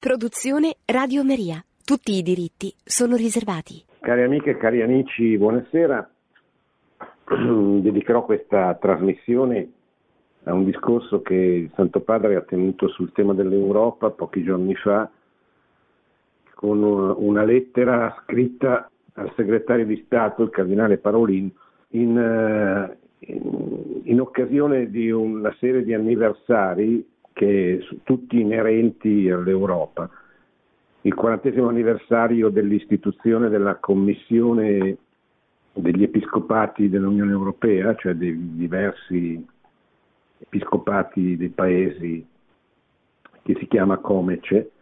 Produzione Radio Maria. Tutti i diritti sono riservati. Cari amiche e cari amici, buonasera. Dedicherò questa trasmissione a un discorso che il Santo Padre ha tenuto sul tema dell'Europa pochi giorni fa con una lettera scritta al segretario di Stato, il cardinale Parolin, in, eh, in, in occasione di una serie di anniversari che tutti inerenti all'Europa. Il quarantesimo anniversario dell'istituzione della Commissione degli Episcopati dell'Unione Europea, cioè dei diversi episcopati dei paesi che si chiama Comece,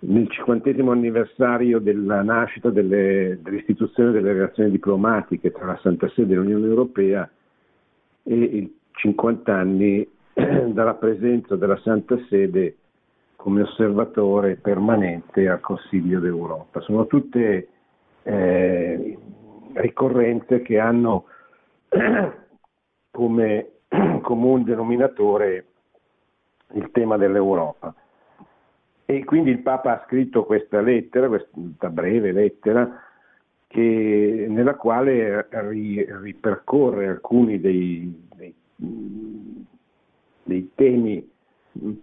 nel cinquantesimo anniversario della nascita delle, dell'istituzione delle relazioni diplomatiche tra la Santa Sede e l'Unione Europea e i 50 anni dalla presenza della Santa Sede come osservatore permanente al Consiglio d'Europa. Sono tutte eh, ricorrenze che hanno come comune denominatore il tema dell'Europa. E quindi il Papa ha scritto questa lettera, questa breve lettera, che, nella quale ri, ripercorre alcuni dei, dei dei temi,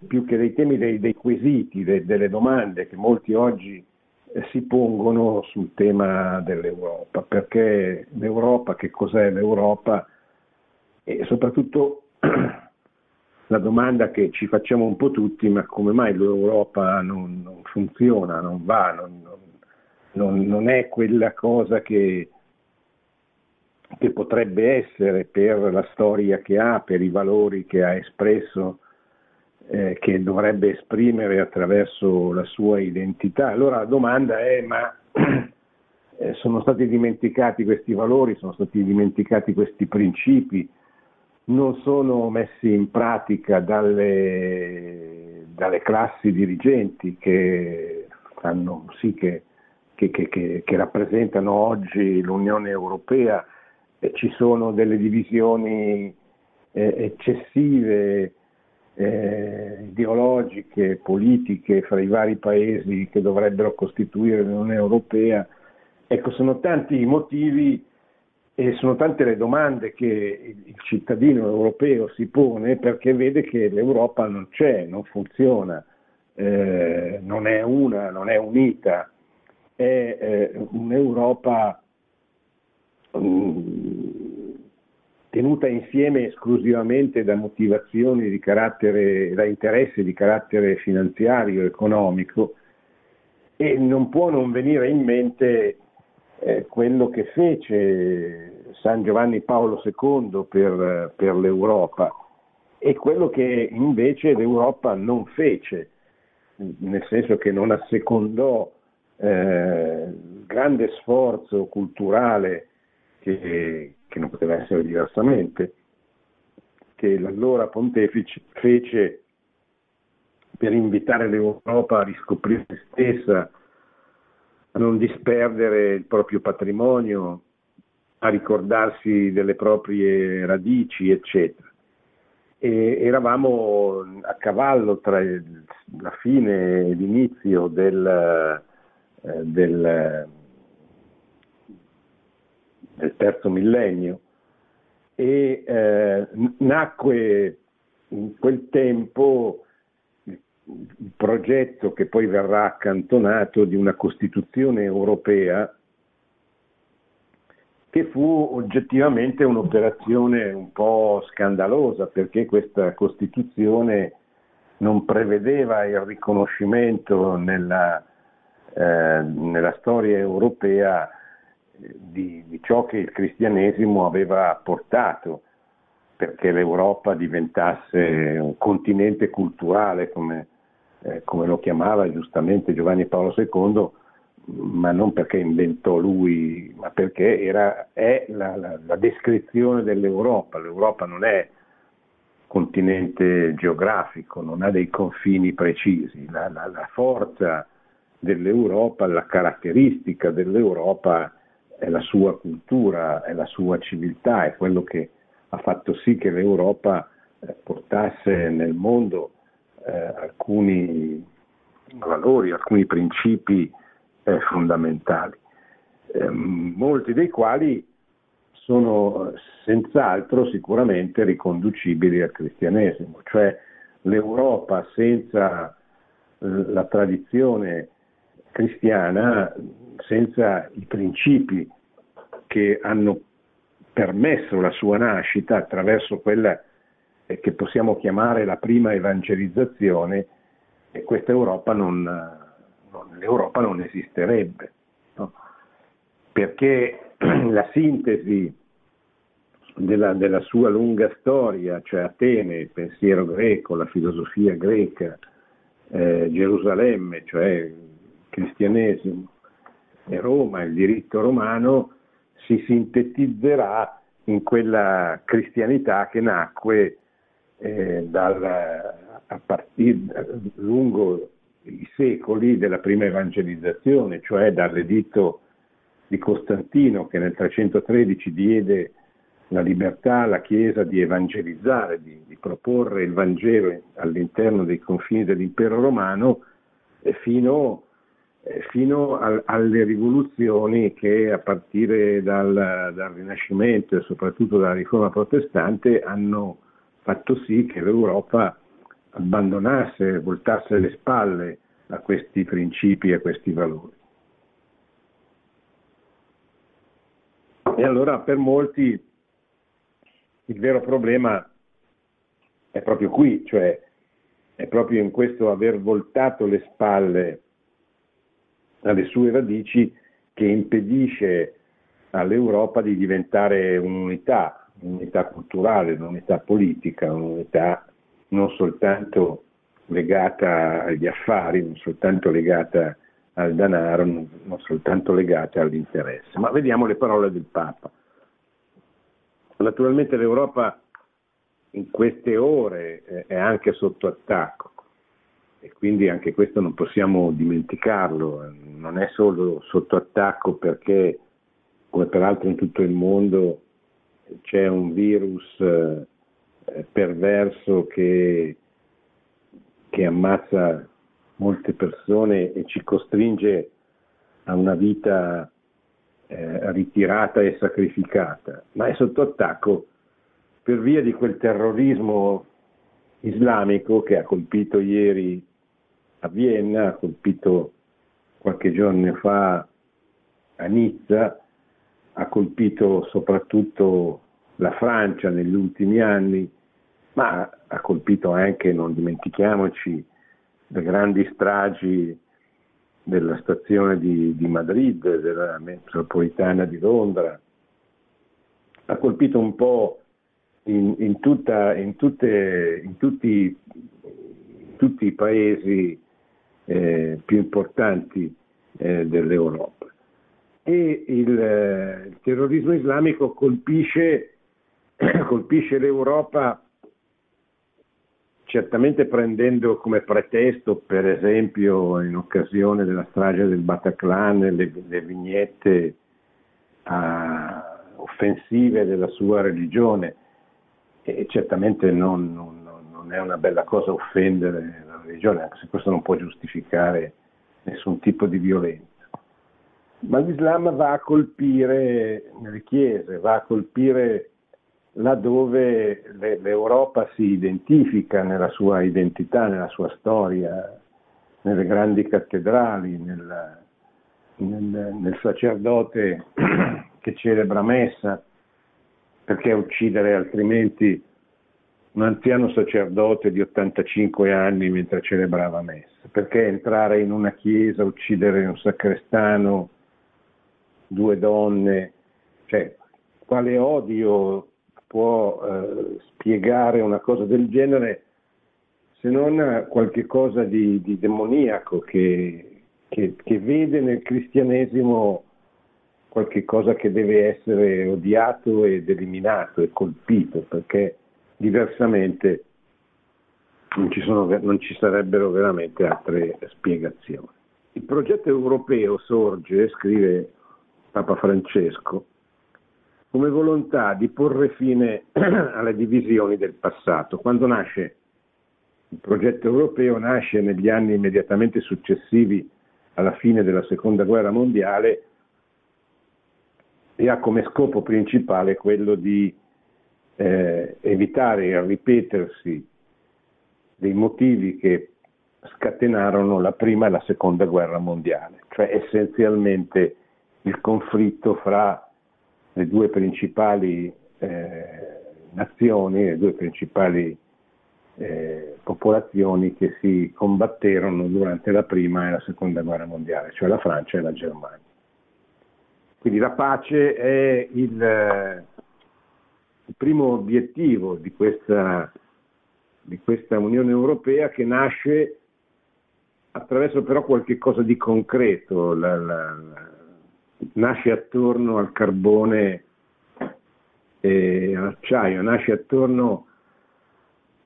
più che dei temi, dei, dei quesiti, de, delle domande che molti oggi eh, si pongono sul tema dell'Europa, perché l'Europa, che cos'è l'Europa? E soprattutto la domanda che ci facciamo un po' tutti, ma come mai l'Europa non, non funziona, non va, non, non, non, è quella cosa che che potrebbe essere per la storia che ha, per i valori che ha espresso, eh, che dovrebbe esprimere attraverso la sua identità. Allora la domanda è, ma eh, sono stati dimenticati questi valori, sono stati dimenticati questi principi, non sono messi in pratica dalle, dalle classi dirigenti che fanno sì che, che, che, che rappresentano oggi l'Unione Europea ci sono delle divisioni eh, eccessive, eh, ideologiche, politiche fra i vari paesi che dovrebbero costituire l'Unione Europea. Ecco, sono tanti i motivi e sono tante le domande che il cittadino europeo si pone perché vede che l'Europa non c'è, non funziona, eh, non è una, non è unita, è eh, un'Europa tenuta insieme esclusivamente da motivazioni di carattere, da interessi di carattere finanziario, economico, e non può non venire in mente eh, quello che fece San Giovanni Paolo II per, per l'Europa e quello che invece l'Europa non fece, nel senso che non assecondò eh, il grande sforzo culturale che, che non poteva essere diversamente, che l'allora pontefice fece per invitare l'Europa a riscoprire se stessa, a non disperdere il proprio patrimonio, a ricordarsi delle proprie radici, eccetera. E eravamo a cavallo tra la fine e l'inizio del, eh, del del terzo millennio. E eh, nacque in quel tempo il, progetto che poi verrà accantonato di una Costituzione europea che fu oggettivamente un'operazione un po' scandalosa perché questa Costituzione non prevedeva il riconoscimento nella, eh, nella storia europea di, di ciò che il cristianesimo aveva portato perché l'Europa diventasse un continente culturale, come, eh, come, lo chiamava giustamente Giovanni Paolo II, ma non perché inventò lui, ma perché era, è la, la, la descrizione dell'Europa. L'Europa non è continente geografico, non ha dei confini precisi. La, la forza dell'Europa, la caratteristica dell'Europa è la sua cultura, è la sua civiltà, è quello che ha fatto sì che l'Europa eh, portasse nel mondo eh, alcuni, valori, alcuni principi eh, fondamentali, eh, molti dei quali sono senz'altro sicuramente riconducibili al cristianesimo, cioè l'Europa senza eh, la tradizione cristiana, senza i principi che hanno permesso la sua nascita attraverso quella che possiamo chiamare la prima evangelizzazione, questa Europa non, non, l'Europa non esisterebbe. No? Perché la sintesi della, della, sua lunga storia, cioè Atene, il pensiero greco, la filosofia greca, eh, Gerusalemme, cioè cristianesimo, e Roma, il diritto romano, si sintetizzerà in quella cristianità che nacque eh, dal, a partire lungo i secoli della prima evangelizzazione, cioè dall'editto di Costantino che nel 313 diede la libertà alla Chiesa di evangelizzare, di, di proporre il Vangelo all'interno dei confini dell'impero romano, fino, fino a, alle rivoluzioni che a partire dal, dal, Rinascimento e soprattutto dalla Riforma protestante hanno fatto sì che l'Europa abbandonasse, voltasse le spalle a questi principi e a questi valori. E allora per molti il vero problema è proprio qui, cioè è proprio in questo aver voltato le spalle alle sue radici che impedisce all'Europa di diventare un'unità, un'unità culturale, un'unità politica, un'unità non soltanto legata agli affari, non soltanto legata al denaro, non soltanto legata all'interesse. Ma vediamo le parole del Papa. Naturalmente l'Europa in queste ore eh, è anche sotto attacco e quindi anche questo non possiamo dimenticarlo, non è solo sotto attacco perché, come peraltro in tutto il mondo, c'è un virus eh, perverso che, che ammazza molte persone e ci costringe a una vita eh, ritirata e sacrificata, ma è sotto attacco per via di quel terrorismo islamico che ha colpito ieri a Vienna, ha colpito qualche giorno fa a Nizza, ha colpito soprattutto la Francia negli ultimi anni, ma ha colpito anche, non dimentichiamoci, le grandi stragi della stazione di, di Madrid, della metropolitana di Londra, ha colpito un po' in, in, tutta, in, tutte, in tutti, tutti, i paesi eh, più importanti eh, dell'Europa. E il, eh, il terrorismo islamico colpisce, colpisce l'Europa certamente prendendo come pretesto, per esempio, in occasione della strage del Bataclan, le, le vignette ah, offensive della sua religione, e certamente non, non, non, è una bella cosa offendere la religione, anche se questo non può giustificare nessun tipo di violenza. Ma l'Islam va a colpire le chiese, va a colpire laddove l'Europa si identifica nella sua identità, nella sua storia, nelle grandi cattedrali, nel, nel, nel sacerdote che celebra messa, perché uccidere altrimenti un anziano sacerdote di 85 anni mentre celebrava messa? Perché entrare in una chiesa, uccidere un sacrestano, due donne? Cioè, quale odio può eh, spiegare una cosa del genere se non qualche cosa di, di demoniaco che, che, che, vede nel cristianesimo qualche cosa che deve essere odiato ed eliminato e colpito, perché diversamente non ci, sono, non ci sarebbero veramente altre spiegazioni. Il progetto europeo sorge, scrive Papa Francesco, come volontà di porre fine alle divisioni del passato. Quando nasce Il progetto europeo nasce negli anni immediatamente successivi alla fine della seconda guerra mondiale e ha come scopo principale quello di eh, evitare il ripetersi dei motivi che scatenarono la prima e la seconda guerra mondiale, cioè essenzialmente il conflitto fra le due principali eh, nazioni, le due principali eh, popolazioni che si combatterono durante la prima e la seconda guerra mondiale, cioè la Francia e la Germania. Quindi la pace è il, il primo obiettivo di questa, di questa Unione Europea che nasce attraverso però qualche cosa di concreto, la, la, nasce attorno al carbone e all'acciaio, nasce attorno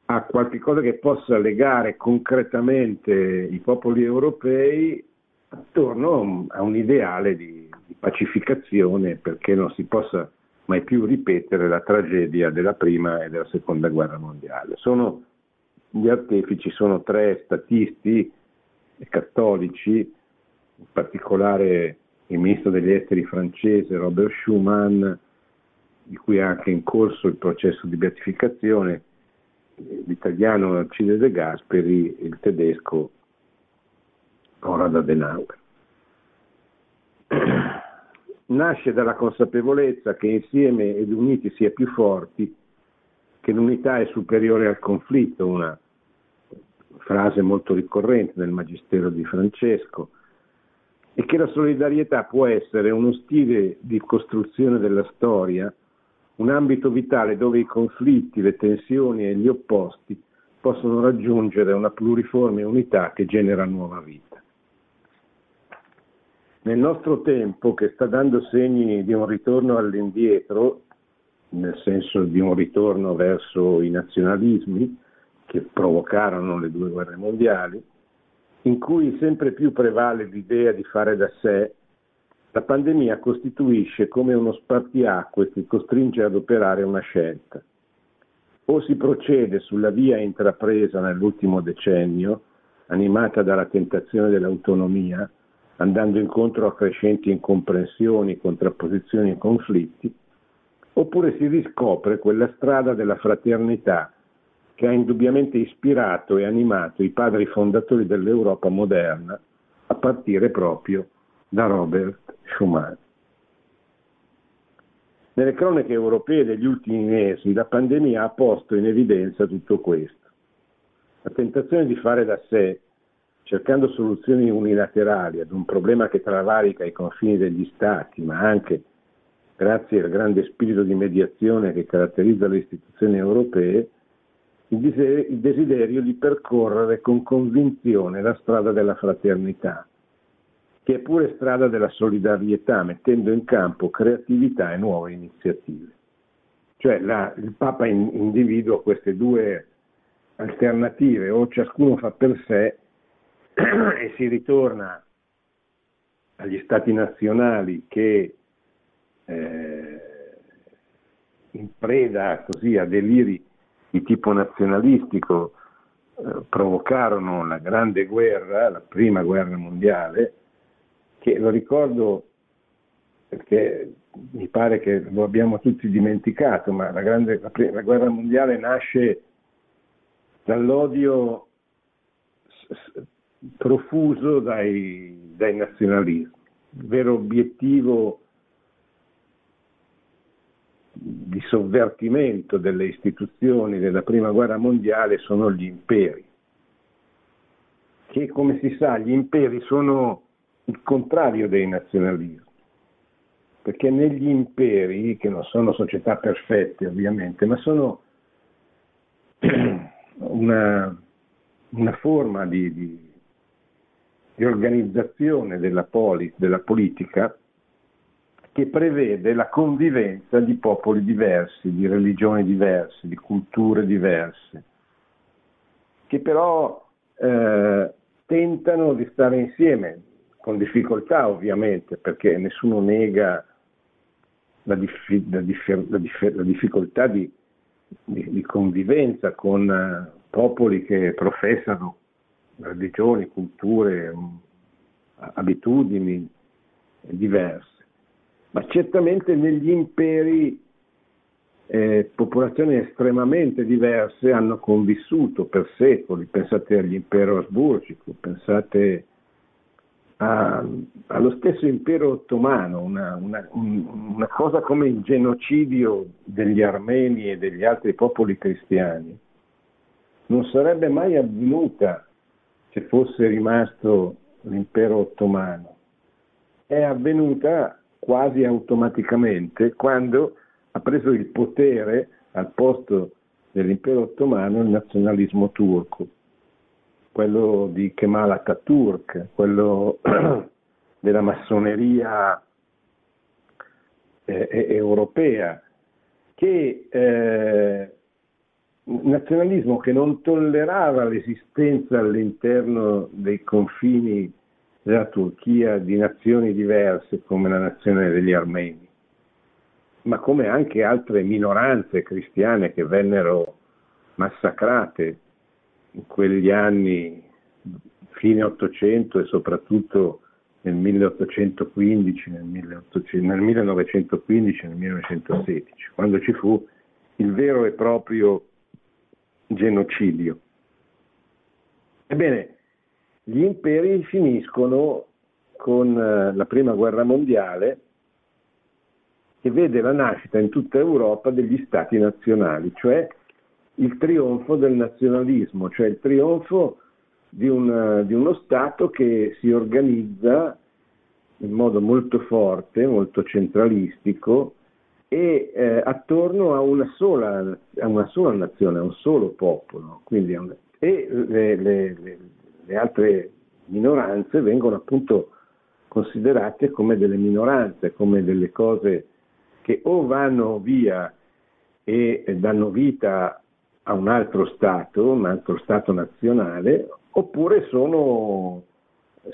a qualche cosa che possa legare concretamente i popoli europei attorno a un ideale di, di pacificazione perché non si possa mai più ripetere la tragedia della prima e della seconda guerra mondiale. Sono, gli artefici sono tre statisti cattolici, in particolare il ministro degli esteri francese Robert Schuman, di cui è anche in corso il processo di beatificazione, l'italiano Alcide De Gasperi e il tedesco Konrad Adenauer. Nasce dalla consapevolezza che insieme ed uniti si è più forti, che l'unità è superiore al conflitto, una frase molto ricorrente nel Magistero di Francesco, e che la solidarietà può essere uno stile di costruzione della storia, un ambito vitale dove i conflitti, le tensioni e gli opposti possono raggiungere una pluriforme unità che genera nuova vita. Nel nostro tempo, che sta dando segni di un ritorno all'indietro, nel senso di un ritorno verso i nazionalismi che provocarono le due guerre mondiali, in cui sempre più prevale l'idea di fare da sé, la pandemia costituisce come uno spartiacque che costringe ad operare una scelta. O si procede sulla via intrapresa nell'ultimo decennio, animata dalla tentazione dell'autonomia, andando incontro a crescenti incomprensioni, contrapposizioni e conflitti, oppure si riscopre quella strada della fraternità che ha indubbiamente ispirato e animato i padri fondatori dell'Europa moderna, a partire proprio da Robert Schuman. Nelle cronache europee degli ultimi mesi la pandemia ha posto in evidenza tutto questo. La tentazione di fare da sé, cercando soluzioni unilaterali ad un problema che travalica i confini degli Stati, ma anche grazie al grande spirito di mediazione che caratterizza le istituzioni europee, il desiderio di percorrere con convinzione la strada della fraternità, che è pure strada della solidarietà, mettendo in campo creatività e nuove iniziative. Cioè la, il Papa in, individua queste due alternative, o ciascuno fa per sé e si ritorna agli stati nazionali che eh, in preda così a deliri di tipo nazionalistico eh, provocarono la grande guerra, la prima guerra mondiale, che lo ricordo perché mi pare che lo abbiamo tutti dimenticato, ma la, grande, la, la guerra mondiale nasce dall'odio profuso dai, dai nazionalismi. Il vero obiettivo di sovvertimento delle istituzioni della prima guerra mondiale sono gli imperi, che come si sa gli imperi sono il contrario dei nazionalismi, perché negli imperi, che non sono società perfette ovviamente, ma sono una, una forma di, di, di organizzazione della, polis, della politica che prevede la convivenza di popoli diversi, di religioni diverse, di culture diverse, che però eh, tentano di stare insieme, con difficoltà ovviamente, perché nessuno nega la, diffi- la, differ- la, differ- la difficoltà di, di, di, convivenza con, popoli che professano religioni, culture, abitudini diverse, ma certamente negli imperi eh, popolazioni estremamente diverse hanno convissuto per secoli, pensate all'impero asburgico, pensate a, allo stesso impero ottomano, una, una, una, cosa come il genocidio degli armeni e degli altri popoli cristiani. Non sarebbe mai avvenuta se fosse rimasto l'impero ottomano. È avvenuta quasi automaticamente quando ha preso il potere al posto dell'impero ottomano il nazionalismo turco, quello di Kemal Atatürk, quello della massoneria eh, europea, che eh, nazionalismo che non tollerava l'esistenza all'interno dei confini della Turchia di nazioni diverse come la nazione degli armeni ma come anche altre minoranze cristiane che vennero massacrate in quegli anni, fine 800 e soprattutto nel 1815, nel, 1800, nel 1915 e nel 1916, quando ci fu il vero e proprio genocidio. Ebbene, gli imperi finiscono con eh, la prima guerra mondiale che vede la nascita in tutta Europa degli stati nazionali, cioè il trionfo del nazionalismo, cioè il trionfo di, una, di uno Stato che si organizza in modo molto forte, molto centralistico e eh, attorno a una, sola, a una, sola, nazione, a un solo popolo. Un, e le, le, le, le, altre minoranze vengono appunto considerate come delle minoranze, come delle cose che o vanno via e danno vita a un altro Stato, un altro Stato nazionale, oppure sono,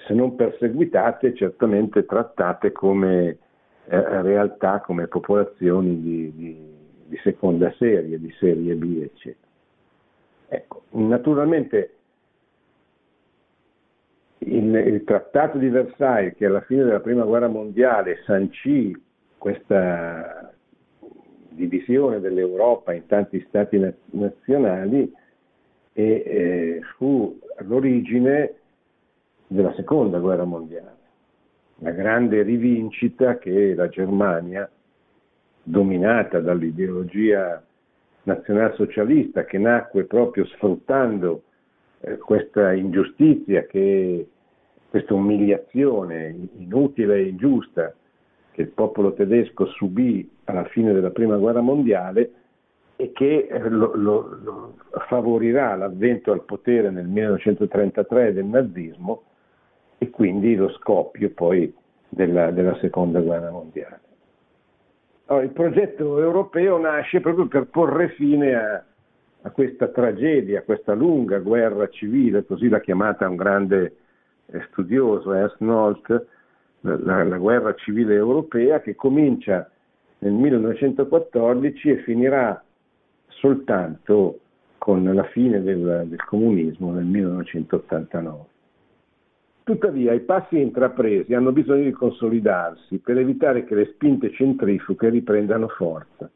se non perseguitate, certamente trattate come eh, realtà, come popolazioni di, di, di, seconda serie, di serie B, eccetera. Ecco, naturalmente il, il Trattato di Versailles, che alla fine della Prima Guerra Mondiale sancì questa divisione dell'Europa in tanti stati nazionali e eh, fu l'origine della seconda guerra mondiale, la grande rivincita che la Germania, dominata dall'ideologia nazionalsocialista che nacque proprio sfruttando eh, questa ingiustizia, che, questa umiliazione inutile e ingiusta che il popolo tedesco subì alla fine della prima guerra mondiale e che eh, lo, lo, lo favorirà l'avvento al potere nel 1933 del nazismo e quindi lo scoppio poi della, della seconda guerra mondiale. Allora, il progetto europeo nasce proprio per porre fine a, a, questa tragedia, a questa lunga guerra civile, così l'ha chiamata un grande eh, studioso, Ernst Nolte, la, la guerra civile europea che comincia nel 1914 e finirà soltanto con la fine del, del, comunismo nel 1989. Tuttavia i passi intrapresi hanno bisogno di consolidarsi per evitare che le spinte centrifughe riprendano forza.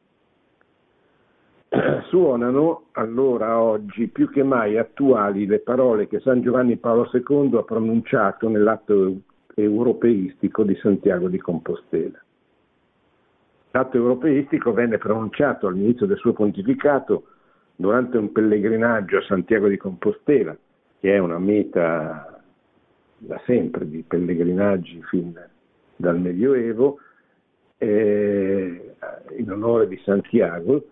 Suonano allora oggi più che mai attuali le parole che San Giovanni Paolo II ha pronunciato nell'atto europeistico di Santiago di Compostela. L'atto europeistico venne pronunciato all'inizio del suo pontificato durante un pellegrinaggio a Santiago di Compostela, che è una meta da sempre di pellegrinaggi fin dal Medioevo, eh, in onore di Santiago,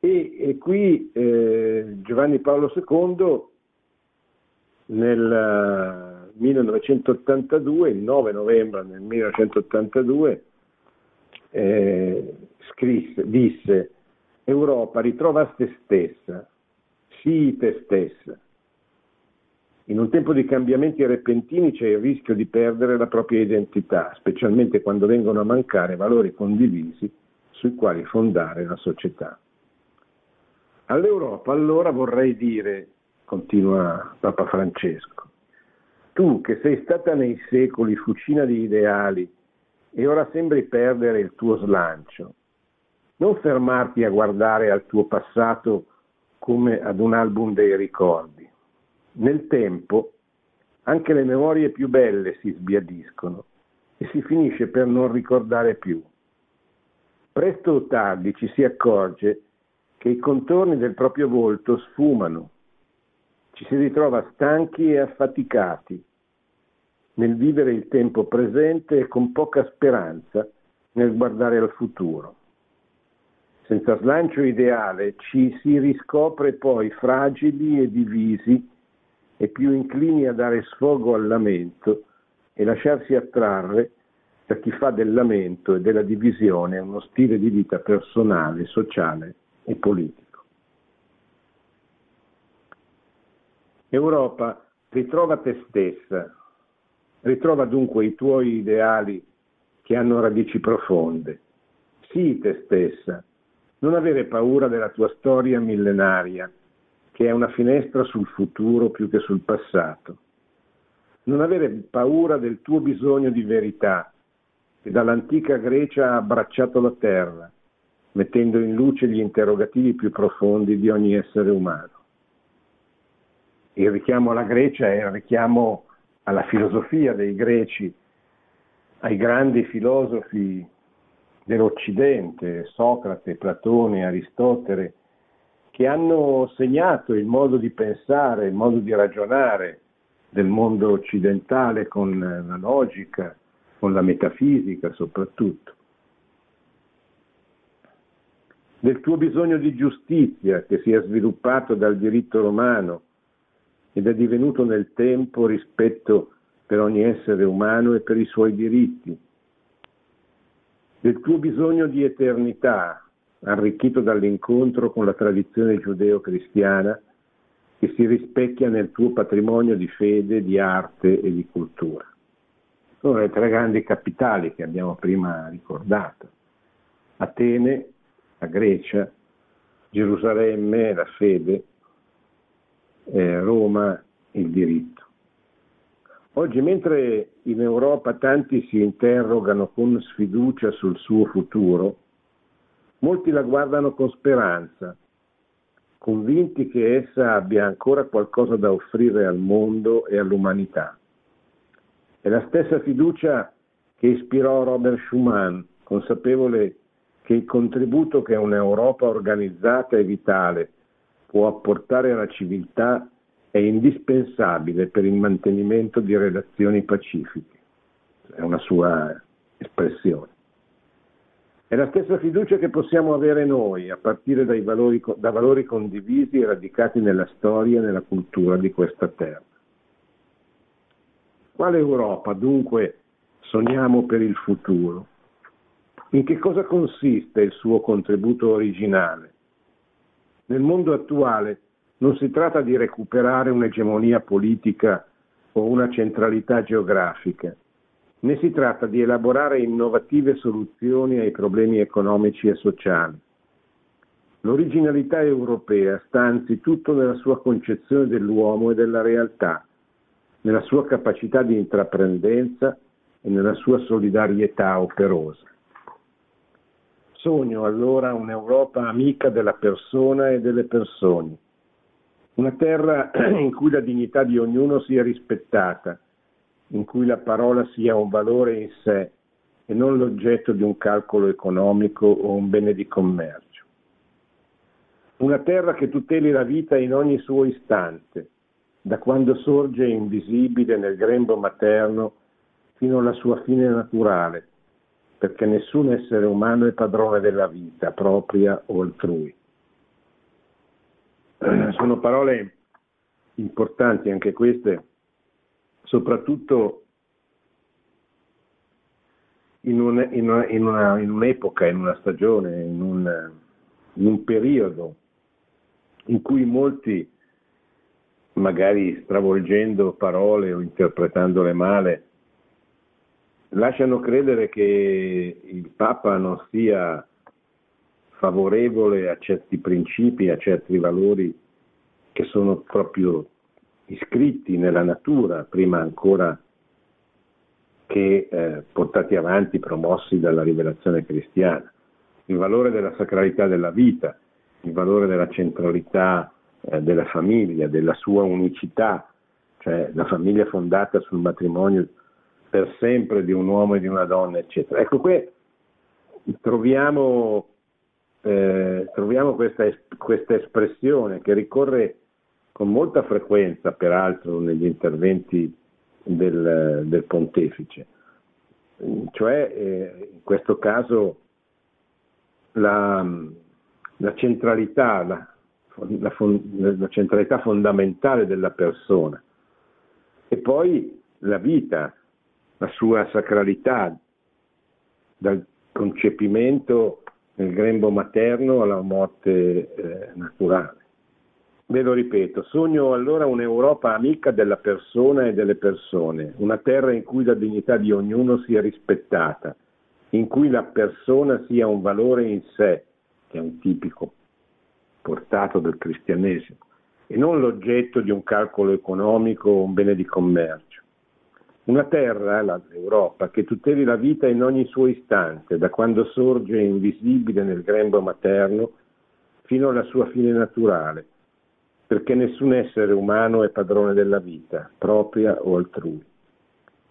e, e qui eh, Giovanni Paolo II nel 1982, il 9 novembre del 1982, eh, scrisse, disse Europa ritrova te stessa, sii te stessa. In un tempo di cambiamenti repentini c'è il rischio di perdere la propria identità, specialmente quando vengono a mancare valori condivisi sui quali fondare la società. All'Europa allora vorrei dire continua Papa Francesco. Tu che sei stata nei secoli fucina di ideali e ora sembri perdere il tuo slancio, non fermarti a guardare al tuo passato come ad un album dei ricordi. Nel tempo anche le memorie più belle si sbiadiscono e si finisce per non ricordare più. Presto o tardi ci si accorge che i contorni del proprio volto sfumano, ci si ritrova stanchi e affaticati nel vivere il tempo presente e con poca speranza nel guardare al futuro. Senza slancio ideale ci si riscopre poi fragili e divisi e più inclini a dare sfogo al lamento e lasciarsi attrarre da chi fa del lamento e della divisione uno stile di vita personale, sociale e politico. Europa, ritrova te stessa, ritrova dunque i tuoi ideali che hanno radici profonde. Sii te stessa, non avere paura della tua storia millenaria che è una finestra sul futuro più che sul passato. Non avere paura del tuo bisogno di verità, che dall'antica Grecia ha abbracciato la terra, mettendo in luce gli interrogativi più profondi di ogni essere umano. Il richiamo alla Grecia è il richiamo alla filosofia dei greci, ai grandi filosofi dell'Occidente, Socrate, Platone, Aristotele, che hanno segnato il modo di pensare, il modo di ragionare del mondo occidentale con la logica, con la metafisica soprattutto. Del tuo bisogno di giustizia che si è sviluppato dal diritto romano ed è divenuto nel tempo rispetto per ogni essere umano e per i suoi diritti. Del tuo bisogno di eternità arricchito dall'incontro con la tradizione giudeo-cristiana che si rispecchia nel tuo patrimonio di fede, di arte e di cultura. Sono le tre grandi capitali che abbiamo prima ricordato. Atene, la Grecia, Gerusalemme, la fede, eh, Roma, il diritto. Oggi, mentre in Europa tanti si interrogano con sfiducia sul suo futuro, Molti la guardano con speranza, convinti che essa abbia ancora qualcosa da offrire al mondo e all'umanità. È la stessa fiducia che ispirò Robert Schuman, consapevole che il contributo che un'Europa organizzata e vitale può apportare alla civiltà è indispensabile per il mantenimento di relazioni pacifiche. È una sua espressione. È la stessa fiducia che possiamo avere noi, a partire valori, da valori condivisi e radicati nella storia e nella cultura di questa terra. Quale Europa dunque sogniamo per il futuro? In che cosa consiste il suo contributo originale? Nel mondo attuale non si tratta di recuperare un'egemonia politica o una centralità geografica, né si tratta di elaborare innovative soluzioni ai problemi economici e sociali. L'originalità europea sta anzitutto nella sua concezione dell'uomo e della realtà, nella sua capacità di intraprendenza e nella sua solidarietà operosa. Sogno allora un'Europa amica della persona e delle persone, una terra in cui la dignità di ognuno sia rispettata, in cui la parola sia un valore in sé e non l'oggetto di un calcolo economico o un bene di commercio. Una terra che tuteli la vita in ogni suo istante, da quando sorge invisibile nel grembo materno fino alla sua fine naturale, perché nessun essere umano è padrone della vita propria o altrui. Sono parole importanti anche queste soprattutto in, un, in, una, in, una, in, un'epoca, in una stagione, in un, in un periodo in cui molti, magari stravolgendo parole o interpretandole male, lasciano credere che il Papa non sia favorevole a certi principi, a certi valori che sono proprio iscritti nella natura, prima ancora che eh, portati avanti, promossi dalla rivelazione cristiana. Il valore della sacralità della vita, il valore della centralità eh, della famiglia, della sua unicità, cioè la famiglia fondata sul matrimonio per sempre di un uomo e di una donna, eccetera. Ecco, qui troviamo, eh, troviamo questa, questa espressione che ricorre con molta frequenza, peraltro, negli interventi del, del pontefice, cioè eh, in questo caso la, la centralità, la, la, centralità fondamentale della persona e poi la vita, la sua sacralità, dal concepimento nel grembo materno alla morte eh, naturale. Ve lo ripeto, sogno allora un'Europa amica della persona e delle persone, una terra in cui la dignità di ognuno sia rispettata, in cui la persona sia un valore in sé, che è un tipico portato del cristianesimo, e non l'oggetto di un calcolo economico o un bene di commercio. Una terra, l'Europa, che tuteli la vita in ogni suo istante, da quando sorge invisibile nel grembo materno fino alla sua fine naturale, perché nessun essere umano è padrone della vita, propria o altrui.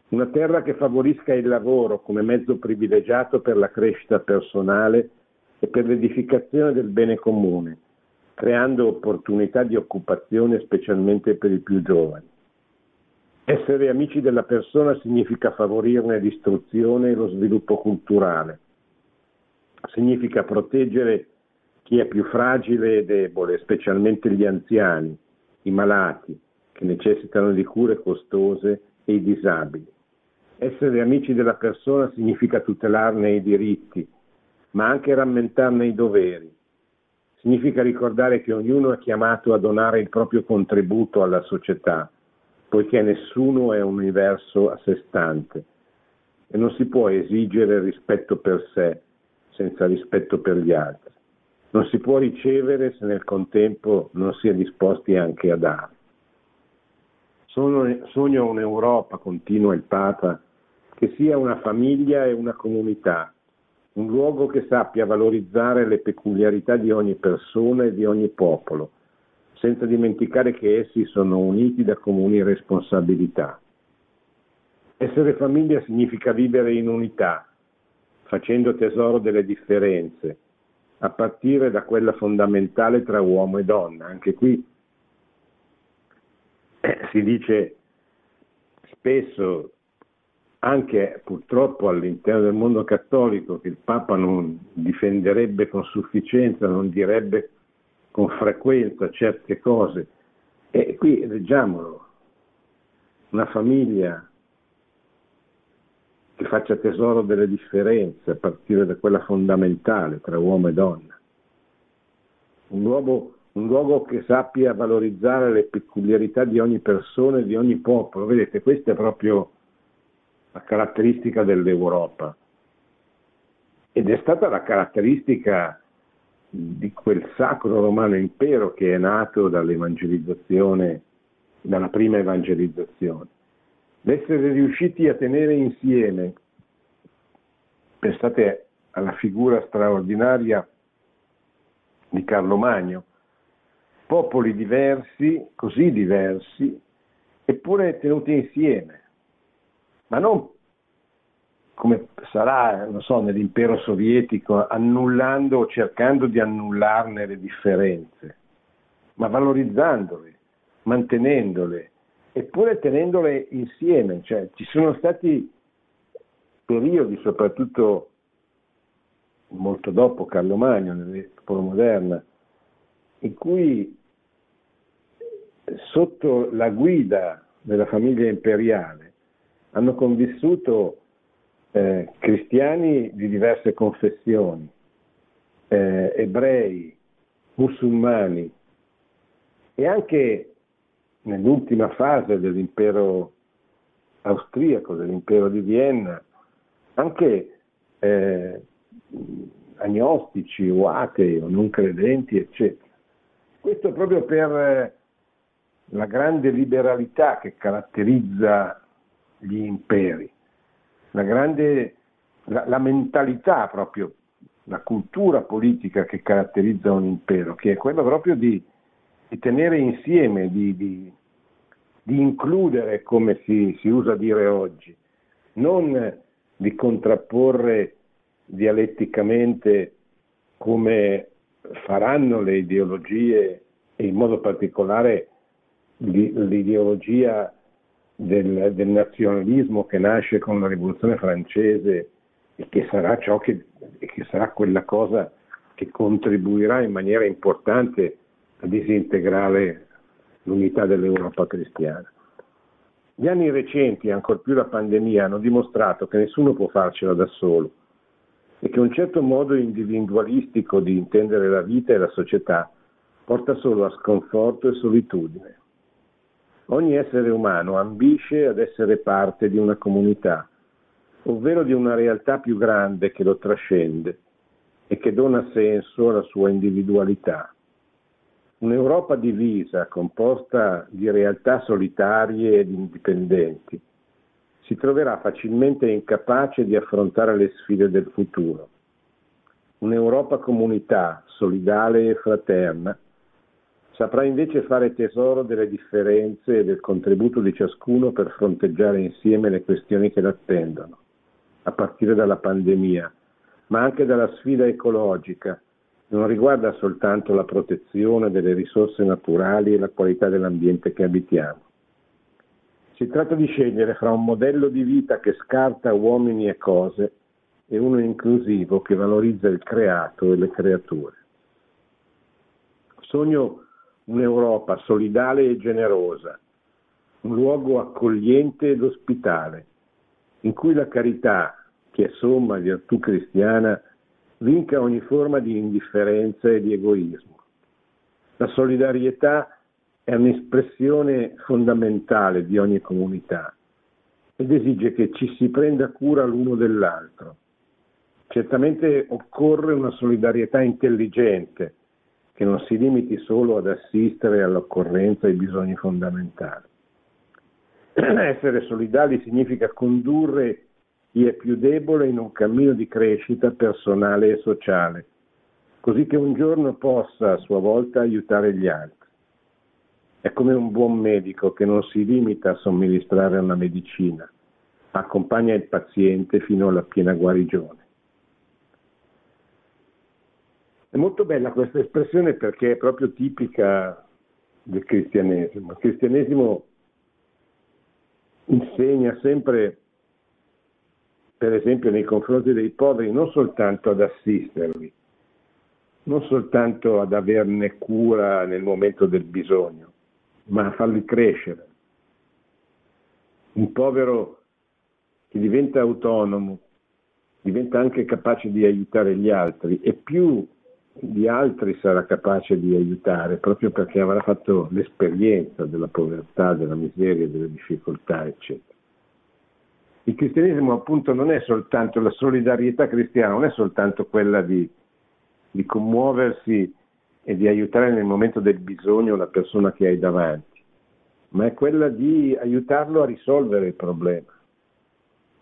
Una terra che favorisca il lavoro come mezzo privilegiato per la crescita personale e per l'edificazione del bene comune, creando opportunità di occupazione specialmente per i più giovani. Essere amici della persona significa favorirne l'istruzione e lo sviluppo culturale, significa proteggere chi è più fragile e debole, specialmente gli anziani, i malati, che necessitano di cure costose e i disabili. Essere amici della persona significa tutelarne i diritti, ma anche rammentarne i doveri. Significa ricordare che ognuno è chiamato a donare il proprio contributo alla società, poiché nessuno è un universo a sé stante e non si può esigere rispetto per sé senza rispetto per gli altri non si può ricevere se nel contempo non si è disposti anche a dare. Sogno un'Europa, continua il Papa, che sia una famiglia e una comunità, un luogo che sappia valorizzare le peculiarità di ogni persona e di ogni popolo, senza dimenticare che essi sono uniti da comuni responsabilità. Essere famiglia significa vivere in unità, facendo tesoro delle differenze, a partire da quella fondamentale tra uomo e donna. Anche qui eh, si dice spesso, anche purtroppo all'interno del mondo cattolico, che il Papa non difenderebbe con sufficienza, non direbbe con frequenza certe cose. E qui leggiamolo, una famiglia che faccia tesoro delle differenze a partire da quella fondamentale tra uomo e donna. Un luogo, un luogo che sappia valorizzare le peculiarità di ogni persona e di ogni popolo. Vedete, questa è proprio la caratteristica dell'Europa. Ed è stata la caratteristica di quel sacro romano impero che è nato dall'evangelizzazione, dalla prima evangelizzazione l'essere riusciti a tenere insieme, pensate alla figura straordinaria di Carlo Magno, popoli diversi, così diversi, eppure tenuti insieme, ma non come sarà, non so, nell'impero sovietico, annullando o cercando di annullarne le differenze, ma valorizzandole, mantenendole, eppure tenendole insieme, cioè ci sono stati periodi, soprattutto molto dopo Carlo Magno, nell'epoca moderna, in cui sotto la guida della famiglia imperiale hanno convissuto eh, cristiani di diverse confessioni, eh, ebrei, musulmani e anche nell'ultima fase dell'impero austriaco, dell'impero di Vienna, anche eh, agnostici o atei o non credenti, eccetera. Questo proprio per, la grande liberalità che caratterizza gli imperi, la grande la, la mentalità proprio, la cultura politica che caratterizza un impero, che è quella proprio di, di tenere insieme, di, di, di includere, come si, si, usa dire oggi, non di contrapporre dialetticamente come faranno le ideologie e in modo particolare l'ideologia del, del, nazionalismo che nasce con la rivoluzione francese e che sarà, ciò che, che sarà quella cosa che contribuirà in maniera importante a disintegrare l'unità dell'Europa cristiana. Gli anni recenti, e ancor più la pandemia, hanno dimostrato che nessuno può farcela da solo e che un certo modo individualistico di intendere la vita e la società porta solo a sconforto e solitudine. Ogni essere umano ambisce ad essere parte di una comunità, ovvero di una realtà più grande che lo trascende e che dona senso alla sua individualità. Un'Europa divisa, composta di realtà solitarie ed indipendenti, si troverà facilmente incapace di affrontare le sfide del futuro. Un'Europa comunità, solidale e fraterna, saprà invece fare tesoro delle differenze e del contributo di ciascuno per fronteggiare insieme le questioni che l'attendono a partire dalla pandemia, ma anche dalla sfida ecologica, non riguarda soltanto la protezione delle risorse naturali e la qualità dell'ambiente che abitiamo. Si tratta di scegliere fra un modello di vita che scarta uomini e cose e uno inclusivo che valorizza il creato e le creature. Sogno un'Europa solidale e generosa, un luogo accogliente ed ospitale, in cui la carità, che è somma virtù cristiana, vinca ogni forma di indifferenza e di egoismo. La solidarietà è un'espressione fondamentale di ogni comunità ed esige che ci si prenda cura l'uno dell'altro. Certamente occorre una solidarietà intelligente che non si limiti solo ad assistere all'occorrenza ai bisogni fondamentali. Essere solidali significa condurre chi è più debole in un cammino di crescita personale e sociale, così che un giorno possa a sua volta aiutare gli altri. È come un buon medico che non si limita a somministrare una medicina, ma accompagna il paziente fino alla piena guarigione. È molto bella questa espressione perché è proprio tipica del cristianesimo. Il cristianesimo insegna sempre, per esempio, nei confronti dei poveri, non soltanto ad assisterli, non soltanto ad averne cura nel momento del bisogno, ma a farli crescere. Un povero che diventa autonomo diventa anche capace di aiutare gli altri e più di altri sarà capace di aiutare proprio perché avrà fatto l'esperienza della povertà, della miseria, delle difficoltà, eccetera. Il cristianesimo appunto non è soltanto la solidarietà cristiana, non è soltanto quella di, di commuoversi e di aiutare nel momento del bisogno la persona che hai davanti, ma è quella di aiutarlo a risolvere il problema,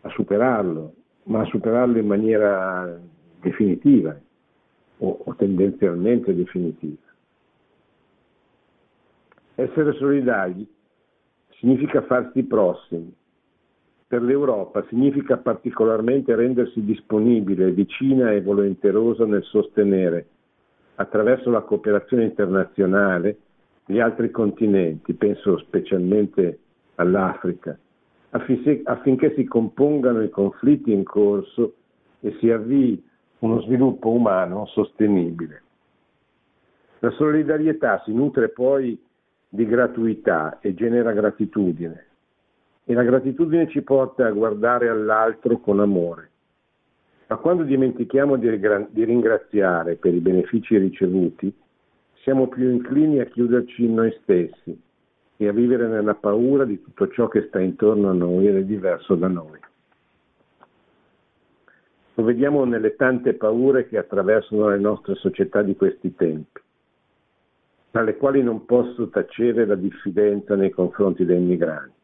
a superarlo, ma a superarlo in maniera definitiva o, o tendenzialmente definitiva. Essere solidari significa farsi prossimi. Per l'Europa significa particolarmente rendersi disponibile, vicina e volenterosa nel sostenere, attraverso la cooperazione internazionale, gli altri continenti, penso specialmente all'Africa, affinché si compongano i conflitti in corso e si avvii uno sviluppo umano sostenibile. La solidarietà si nutre poi di gratuità e genera gratitudine e la gratitudine ci porta a guardare all'altro con amore. Ma quando dimentichiamo di ringraziare per i benefici ricevuti, siamo più inclini a chiuderci in noi stessi e a vivere nella paura di tutto ciò che sta intorno a noi ed è diverso da noi. Lo vediamo nelle tante paure che attraversano le nostre società di questi tempi. dalle quali non posso tacere la diffidenza nei confronti dei migranti.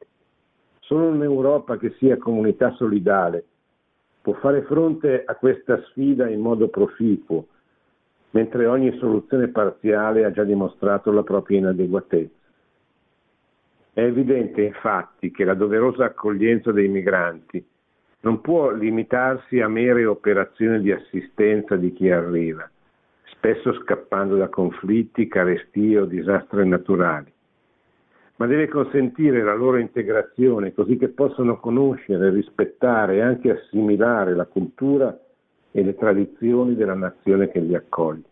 Solo un'Europa che sia comunità solidale può fare fronte a questa sfida in modo proficuo, mentre ogni soluzione parziale ha già dimostrato la propria inadeguatezza. È evidente infatti che la doverosa accoglienza dei migranti non può limitarsi a mere operazioni di assistenza di chi arriva, spesso scappando da conflitti, carestie o disastri naturali, ma deve consentire la loro integrazione così che possano conoscere, rispettare e anche assimilare la cultura e le tradizioni della nazione che li accoglie.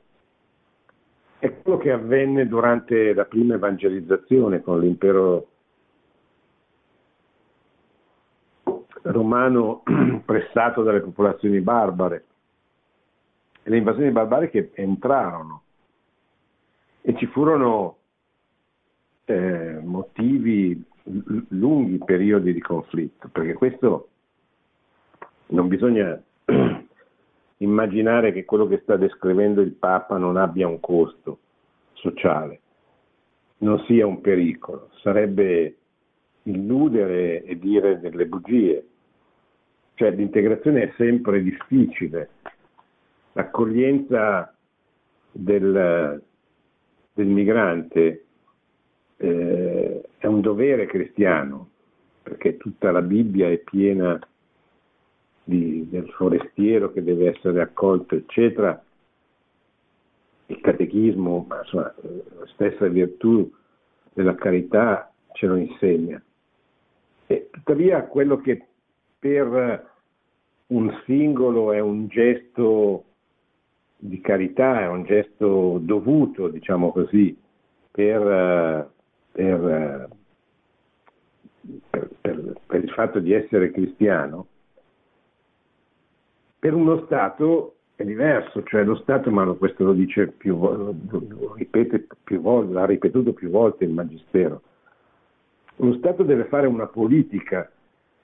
È quello che avvenne durante la prima evangelizzazione con l'impero romano pressato dalle popolazioni barbare le invasioni barbare che entrarono e ci furono eh, motivi, lunghi periodi di conflitto, perché questo non bisogna immaginare che quello che sta descrivendo il Papa non abbia un costo sociale, non sia un pericolo, sarebbe illudere e dire delle bugie. Cioè l'integrazione è sempre difficile, l'accoglienza del, del migrante eh, è un dovere cristiano, perché tutta la Bibbia è piena di, del forestiero che deve essere accolto, eccetera. Il catechismo, ma insomma, la stessa virtù della carità ce lo insegna. E tuttavia quello che per un singolo è un gesto di carità, è un gesto dovuto, diciamo così, per, per, per, per il fatto di essere cristiano, per uno Stato è diverso, cioè lo Stato, ma questo lo dice più volte, lo ripete più volte, l'ha ripetuto più volte il Magistero, lo Stato deve fare una politica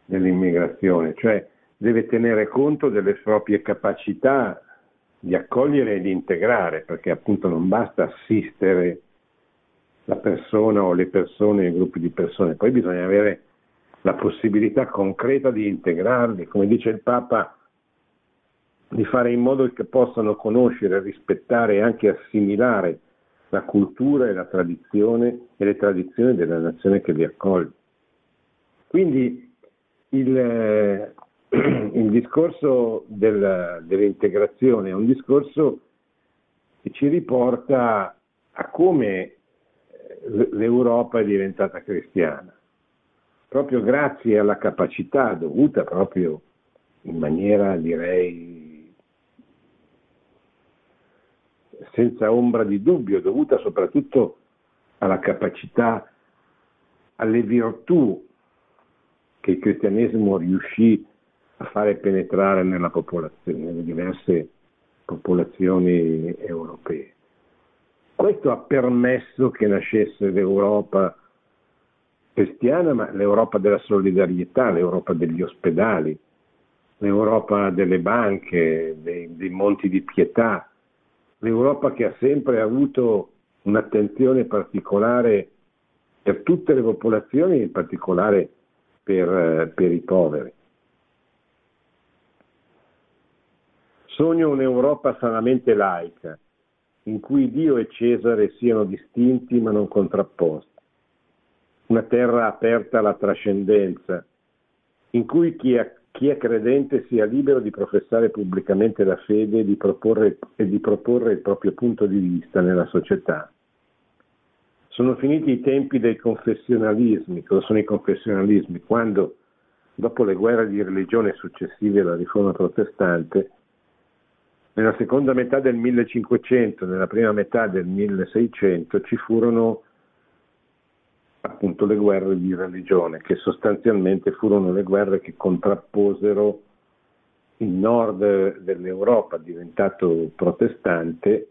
dell'immigrazione, cioè deve tenere conto delle proprie capacità di accogliere e di integrare, perché appunto non basta assistere la persona o le persone, i gruppi di persone, poi bisogna avere la possibilità concreta di integrarli, come dice il Papa, di fare in modo che possano conoscere, rispettare e anche assimilare la cultura e la tradizione e le tradizioni della nazione che li accoglie. Quindi il, eh, il discorso del, dell'integrazione è un discorso che ci riporta a come l'Europa è diventata cristiana, proprio grazie alla capacità dovuta proprio in maniera direi senza ombra di dubbio, dovuta soprattutto alla capacità, alle virtù che il cristianesimo riuscì a fare penetrare nella popolazione, nelle diverse popolazioni europee. Questo ha permesso che nascesse l'Europa cristiana, ma l'Europa della solidarietà, l'Europa degli ospedali, l'Europa delle banche, dei, dei monti di pietà, l'Europa che ha sempre avuto un'attenzione particolare per tutte le popolazioni, in particolare per, per i poveri. Sogno un'Europa sanamente laica, in cui Dio e Cesare siano distinti ma non contrapposti. Una terra aperta alla trascendenza, in cui chi è, chi è credente sia libero di professare pubblicamente la fede e di, proporre, e di proporre il proprio punto di vista nella società. Sono finiti i tempi dei confessionalismi. Cosa sono i confessionalismi? Quando, dopo le guerre di religione successive alla riforma protestante, nella seconda metà del 1500, nella prima metà del 1600 ci furono appunto le guerre di religione, che sostanzialmente furono le guerre che contrapposero il nord dell'Europa diventato protestante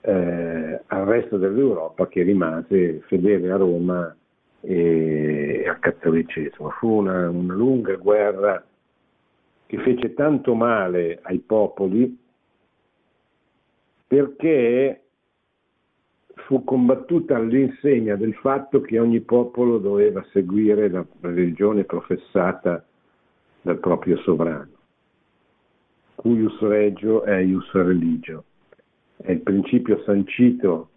eh, al resto dell'Europa che rimase fedele a Roma e, al cattolicesimo. Fu una, una lunga guerra che fece tanto male ai popoli perché fu combattuta all'insegna del fatto che ogni popolo doveva seguire la religione professata dal proprio sovrano. Cuius regio e ius religio. È il principio sancito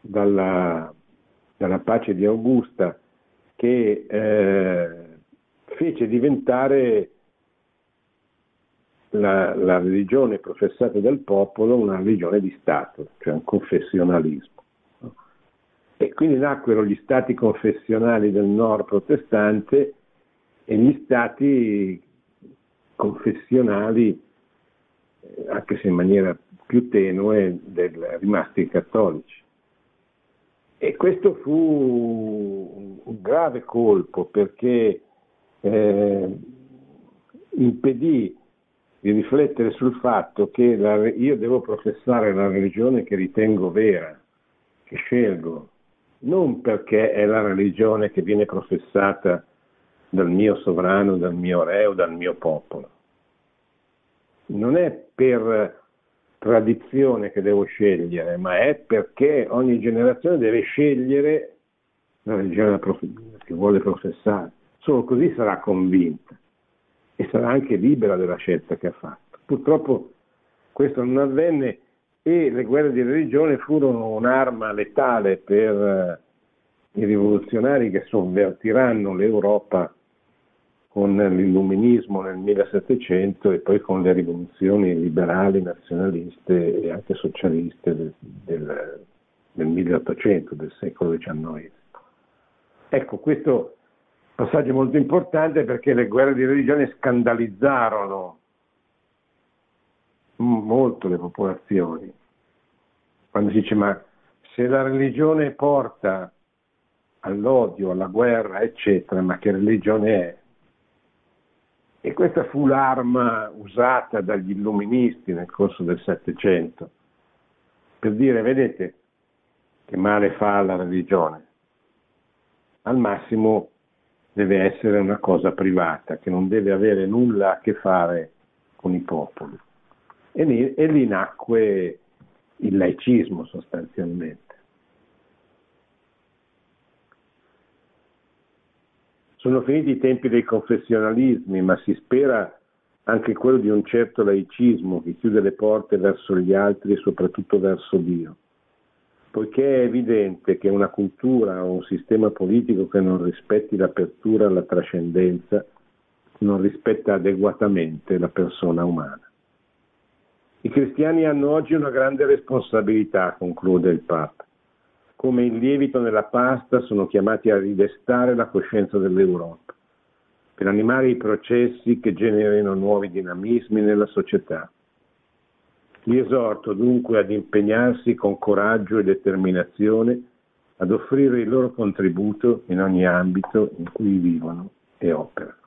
dalla, dalla pace di Augusta che eh, fece diventare la, la, religione professata dal popolo una religione di Stato, cioè un confessionalismo. E quindi nacquero gli stati confessionali del nord protestante e gli stati confessionali, eh, anche se in maniera più tenue, del, rimasti cattolici. E questo fu un grave colpo perché eh, impedì di riflettere sul fatto che la, io devo professare la religione che ritengo vera, che scelgo, non perché è la religione che viene professata dal mio sovrano, dal mio re o dal mio popolo. Non è per tradizione che devo scegliere, ma è perché ogni generazione deve scegliere la religione che vuole professare. Solo così sarà convinta e sarà anche libera della scelta che ha fatto. Purtroppo questo non avvenne e le guerre di religione furono un'arma letale per eh, i rivoluzionari che sovvertiranno l'Europa con l'illuminismo nel 1700 e poi con le rivoluzioni liberali, nazionaliste e anche socialiste del, del, del 1800, del secolo XIX. Ecco, questo passaggio molto importante perché le guerre di religione scandalizzarono molto le popolazioni. Quando si dice ma se la religione porta all'odio, alla guerra, eccetera, ma che religione è? E questa fu l'arma usata dagli illuministi nel corso del Settecento per dire, vedete, che male fa la religione. Al massimo deve essere una cosa privata, che non deve avere nulla a che fare con i popoli. E lì, e lì nacque il laicismo sostanzialmente. Sono finiti i tempi dei confessionalismi, ma si spera anche quello di un certo laicismo che chiude le porte verso gli altri e soprattutto verso Dio. Poiché è evidente che una cultura o un sistema politico che non rispetti l'apertura alla trascendenza non rispetta adeguatamente la persona umana. I cristiani hanno oggi una grande responsabilità, conclude il Papa come il lievito nella pasta, sono chiamati a ridestare la coscienza dell'Europa, per animare i processi che generino nuovi dinamismi nella società. Li esorto dunque ad impegnarsi con coraggio e determinazione ad offrire il loro contributo in ogni ambito in cui vivono e operano.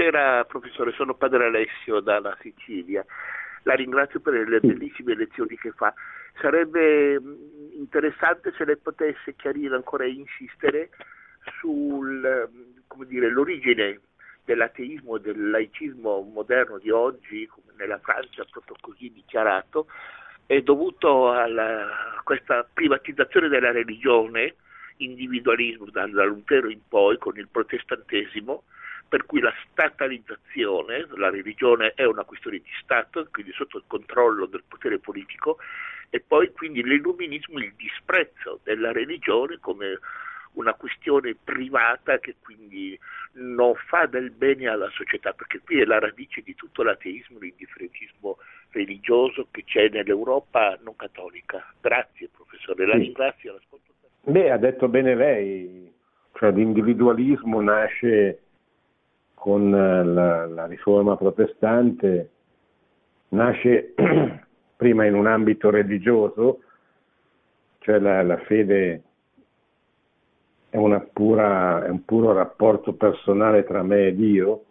Buonasera professore, sono padre Alessio dalla Sicilia. La ringrazio per le bellissime lezioni che fa. Sarebbe mm, interessante se lei potesse chiarire ancora e insistere sull'origine mm, dell'ateismo e del laicismo moderno di oggi, come nella Francia proprio così dichiarato, è dovuto alla, a questa privatizzazione della religione individualismo da, da Lutero in poi con il protestantesimo, per cui la statalizzazione, la religione è una questione di Stato, quindi sotto il controllo del potere politico, e poi quindi l'illuminismo, il disprezzo della religione come una questione privata che quindi non fa del bene alla società, perché qui è la radice di tutto l'ateismo, l'indifferentismo religioso che c'è nell'Europa non cattolica. Grazie professore, la ringrazio. L'ascolto. Beh, ha detto bene lei, cioè l'individualismo nasce con eh, la, la riforma protestante, nasce prima in un ambito religioso, cioè la, la fede è, pura, è, un puro rapporto personale tra me e Dio,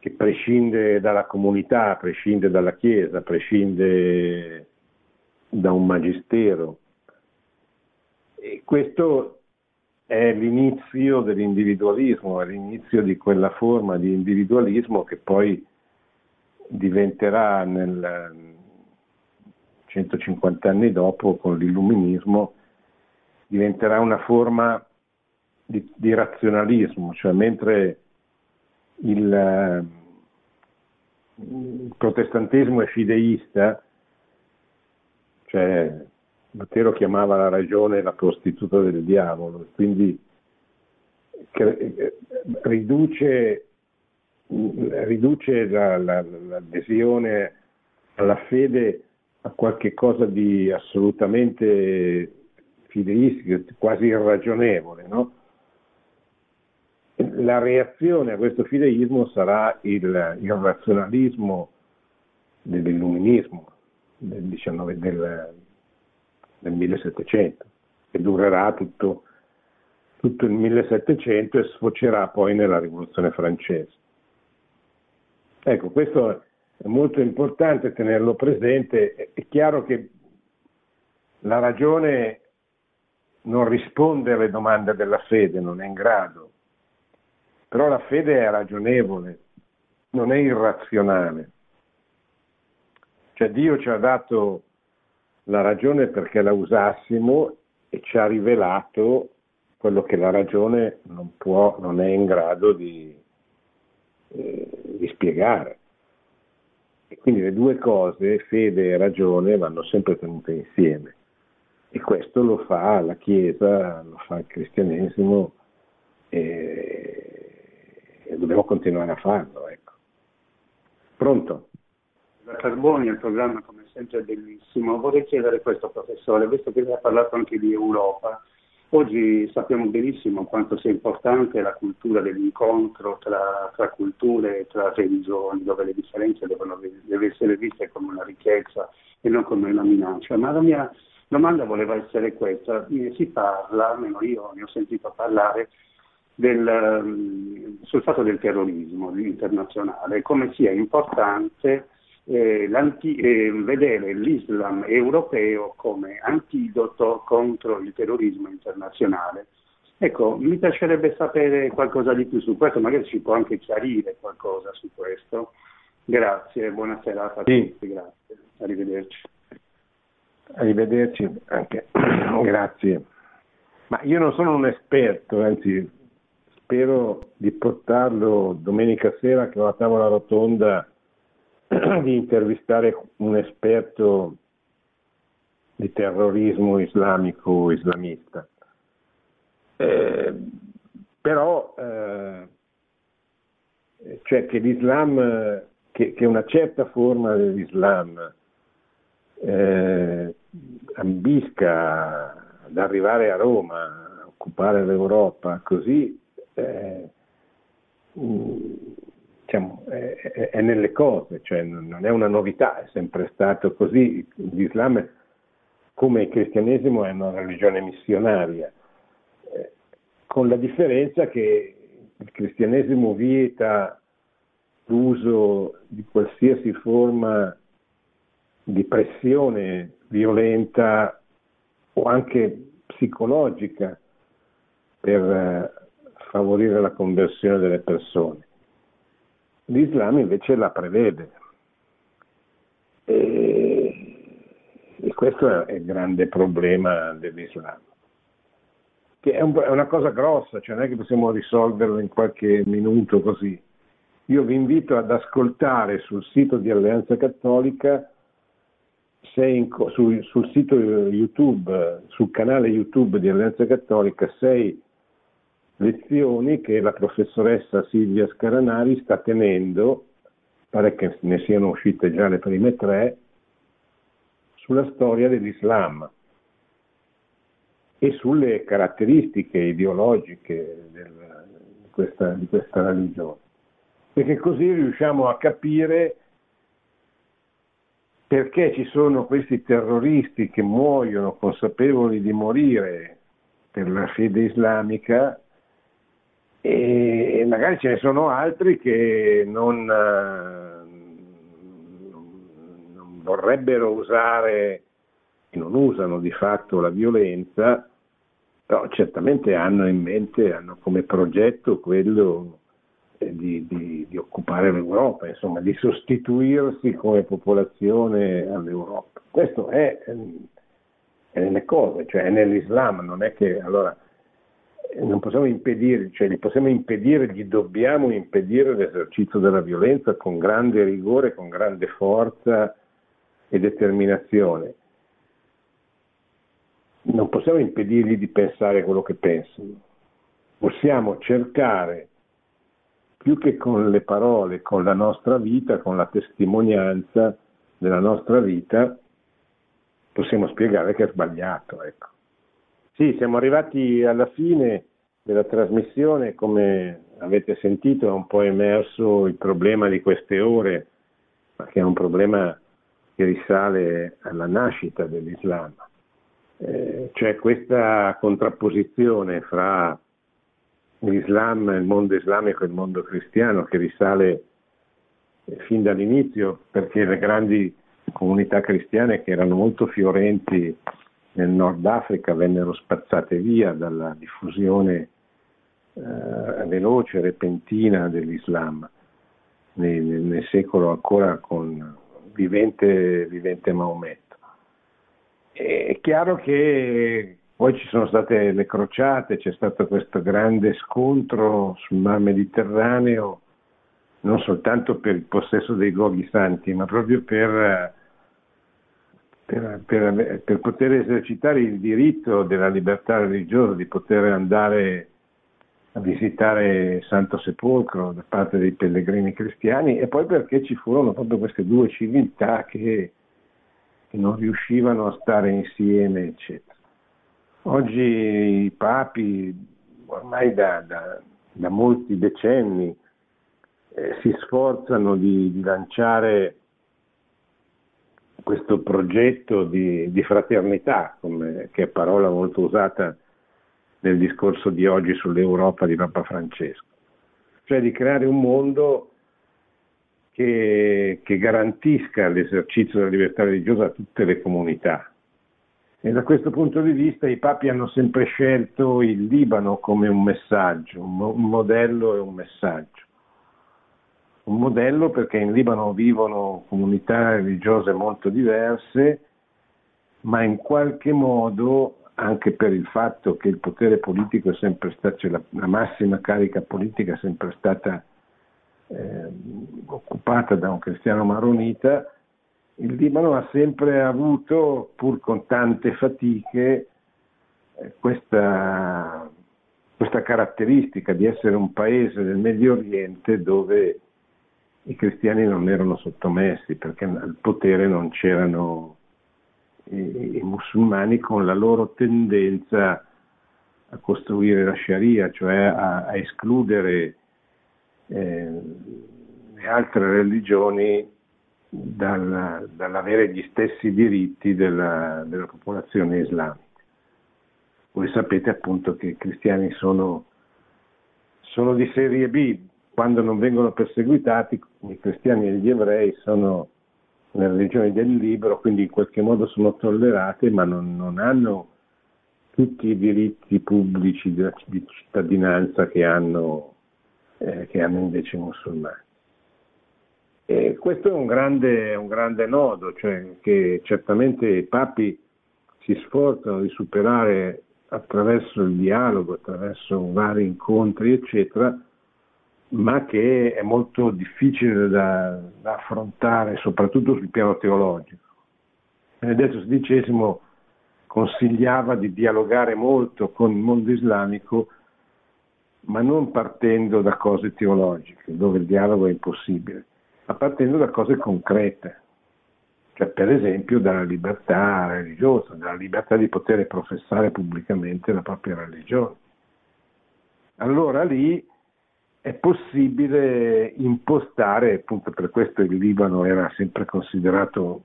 che prescinde dalla comunità, prescinde dalla Chiesa, prescinde da un magistero. E questo è l'inizio dell'individualismo, è l'inizio di quella forma di individualismo che poi diventerà nel 150 anni dopo con l'illuminismo, diventerà una forma di, di razionalismo, cioè mentre il, il protestantesimo è fideista, cioè Lutero chiamava la ragione la prostituta del diavolo, quindi riduce, riduce la, la, l'adesione alla fede a qualche cosa di assolutamente fideistico, quasi irragionevole, no? La reazione a questo fideismo sarà il, il razionalismo dell'illuminismo del, 19, del, del 1700, che durerà tutto, tutto il 1700 e sfocerà poi nella rivoluzione francese. Ecco, questo è molto importante tenerlo presente. È chiaro che la ragione non risponde alle domande della fede, non è in grado, però la fede è ragionevole, non è irrazionale. Cioè Dio ci ha dato la ragione perché la usassimo e ci ha rivelato quello che la ragione non, può, non è in grado di, eh, di spiegare. E quindi le due cose, fede e ragione, vanno sempre tenute insieme. E questo lo fa la Chiesa, lo fa il cristianesimo e, e dobbiamo continuare a farlo. Ecco. Pronto? Da Carboni il programma come sempre bellissimo. Vorrei chiedere questo professore, visto che lei ha parlato anche di Europa, Oggi sappiamo benissimo quanto sia importante la cultura dell'incontro tra, tra culture e tra religioni, dove le differenze devono deve essere viste come una ricchezza e non come una minaccia. Ma la mia domanda voleva essere questa. Si parla, almeno io ne ho sentito parlare, del, sul fatto del terrorismo internazionale, come sia importante eh, eh, vedere l'Islam europeo come antidoto contro il terrorismo internazionale. Ecco, mi piacerebbe sapere qualcosa di più su questo, magari ci può anche chiarire qualcosa su questo. Grazie, buona serata a sì. tutti, grazie, arrivederci. Arrivederci anche, grazie. Ma io non sono un esperto, anzi spero di portarlo domenica sera che ho la tavola rotonda di intervistare un esperto di terrorismo islamico islamista. Eh, però eh, cioè che l'Islam, che, che, una certa forma dell'Islam eh, ambisca ad arrivare a Roma, a occupare l'Europa, così eh, diciamo, è, è, nelle cose, cioè non è una novità, è sempre stato così. L'Islam, come il cristianesimo, è una religione missionaria, eh, con la differenza che il cristianesimo vieta l'uso di qualsiasi forma di pressione violenta o anche psicologica per eh, favorire la conversione delle persone. L'Islam invece la prevede. E, e questo è il grande problema dell'Islam. Che è, un, è una cosa grossa, cioè non è che possiamo risolverlo in qualche minuto così. Io vi invito ad ascoltare sul sito di Alleanza Cattolica, in, sul, sul sito YouTube, sul canale YouTube di Alleanza Cattolica, sei lezioni che la professoressa Silvia Scaranari sta tenendo, pare che ne siano uscite già le prime tre, sulla storia dell'Islam e sulle caratteristiche ideologiche del, di, questa, di questa religione. Perché così riusciamo a capire perché ci sono questi terroristi che muoiono consapevoli di morire per la fede islamica e magari ce ne sono altri che non, non vorrebbero usare e non usano di fatto la violenza, però certamente hanno in mente, hanno come progetto quello di, di, di, occupare l'Europa, insomma, di sostituirsi come popolazione all'Europa. Questo è, è nelle cose, cioè è nell'Islam, non è che allora non possiamo impedire, cioè gli possiamo impedire, gli dobbiamo impedire l'esercizio della violenza con grande rigore, con grande forza e determinazione. Non possiamo impedirgli di pensare quello che pensano. Possiamo cercare più che con le parole, con la nostra vita, con la testimonianza della nostra vita, possiamo spiegare che è sbagliato. Ecco. Sì, siamo arrivati alla fine della trasmissione, come avete sentito è un po' emerso il problema di queste ore, ma che è un problema che risale alla nascita dell'Islam. Eh, cioè questa contrapposizione fra l'Islam, il mondo islamico e il mondo cristiano che risale eh, fin dall'inizio perché le grandi comunità cristiane che erano molto fiorenti nel Nord Africa vennero spazzate via dalla diffusione eh, veloce, repentina dell'Islam nel, nel secolo ancora con vivente, vivente Maometto. È chiaro che poi ci sono state le crociate, c'è stato questo grande scontro sul mar Mediterraneo, non soltanto per il possesso dei luoghi santi, ma proprio per, per, per, per poter esercitare il diritto della libertà religiosa, di poter andare a visitare Santo Sepolcro da parte dei pellegrini cristiani e poi perché ci furono proprio queste due civiltà che, che non riuscivano a stare insieme, eccetera. Oggi i papi, ormai da, da, da molti decenni, eh, si sforzano di, di, lanciare questo progetto di, di fraternità, come, che è parola molto usata nel discorso di oggi sull'Europa di Papa Francesco, cioè di creare un mondo che, che garantisca l'esercizio della libertà religiosa a tutte le comunità, e da questo punto di vista i papi hanno sempre scelto il Libano come un messaggio, un, modello e un messaggio. Un modello perché in Libano vivono comunità religiose molto diverse, ma in qualche modo, anche per il fatto che il potere politico è sempre stato, cioè la, la massima carica politica è sempre stata eh, occupata da un cristiano maronita, il Libano ha sempre avuto, pur con tante fatiche, eh, questa, questa, caratteristica di essere un paese del Medio Oriente dove i cristiani non erano sottomessi, perché al potere non c'erano i, i musulmani con la loro tendenza a costruire la Sharia, cioè a, a escludere eh, le altre religioni dal, dall'avere gli stessi diritti della, della, popolazione islamica. Voi sapete appunto che i cristiani sono, sono di serie B, quando non vengono perseguitati i cristiani e gli ebrei sono nelle religioni del libero, quindi in qualche modo sono tollerate, ma non, non hanno tutti i diritti pubblici di, di cittadinanza che hanno, eh, che hanno invece i musulmani. E questo è un grande, un grande nodo, cioè che certamente i papi si sforzano di superare attraverso il dialogo, attraverso vari incontri, eccetera, ma che è molto difficile da, da affrontare, soprattutto sul piano teologico. Benedetto XVI consigliava di dialogare molto con il mondo islamico, ma non partendo da cose teologiche, dove il dialogo è impossibile ma partendo da cose concrete, cioè per esempio dalla libertà religiosa, dalla libertà di poter professare pubblicamente la propria religione. Allora lì è possibile impostare, appunto per questo il Libano era sempre considerato,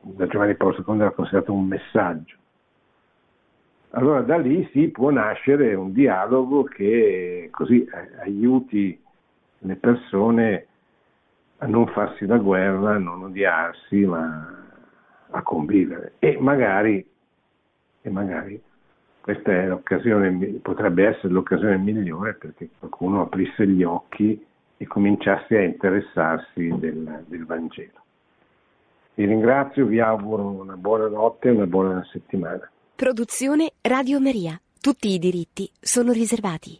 da Giovanni Paolo II era considerato un messaggio, allora da lì si può nascere un dialogo che così aiuti le persone a non farsi la guerra, a non odiarsi, ma a convivere. E magari, e magari questa è l'occasione, potrebbe essere l'occasione migliore perché qualcuno aprisse gli occhi e cominciasse a interessarsi del, del Vangelo. Vi ringrazio, vi auguro una buona notte e una buona settimana. Produzione Radio Maria. Tutti i diritti sono riservati.